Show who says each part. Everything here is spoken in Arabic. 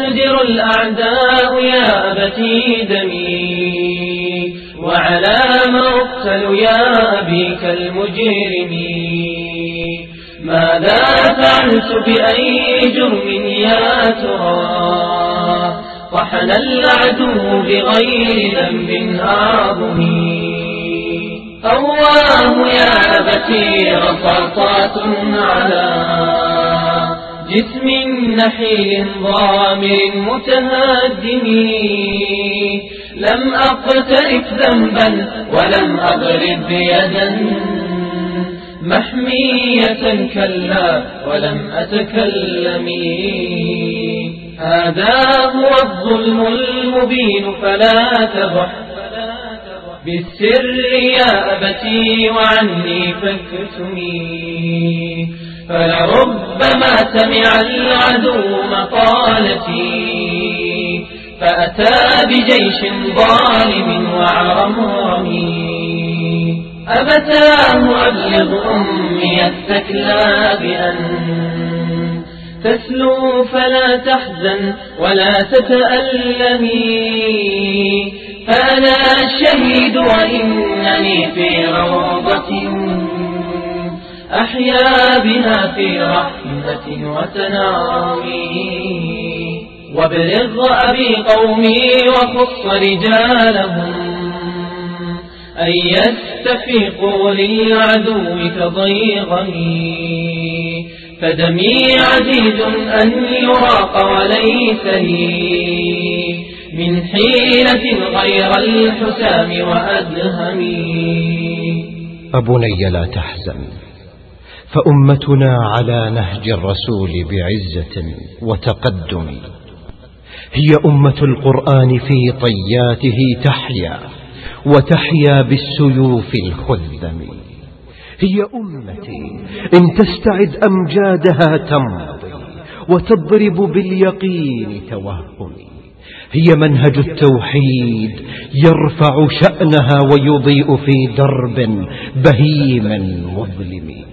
Speaker 1: يهجر الأعداء يا أبتي دمي. وعلى ما أقتل يا أبي كالمجرمين ماذا فعلت بأي جرم يا ترى؟ طحن العدو بغير ذنب أعظم. أواه يا أبتي رصاصات على جسم نحيل ضامر متهدم لم أقترف ذنبا ولم أضرب يدا محمية كلا ولم أتكلم. هذا هو الظلم المبين فلا تضح بالسر يا أبتي وعني فاكتمي. فلربما سمع العدو مقالتي فأتى بجيش ظالم وعرمرم أبتاه أبلغ أمي الثكلى بأن تسلو فلا تحزن ولا تتألمي. فأنا الشهيد وإنني في روضة أحيا بها في رحمة وتنام وابلغ أبي قومي وخص رجالهم. أن يستفيقوا للعدو كضيغني فدمي عزيز أن يراق وليس لي من حيلة غير الحسام وأدهم
Speaker 2: أبني لا تحزن. فأمتنا على نهج الرسول بعزة وتقدم. هي أمة القرآن في طياته تحيا وتحيا بالسيوف الخذم. هي أمتي إن تستعد أمجادها تمضي وتضرب باليقين توهمي هي منهج التوحيد يرفع شأنها ويضيء في درب بهيم مظلم.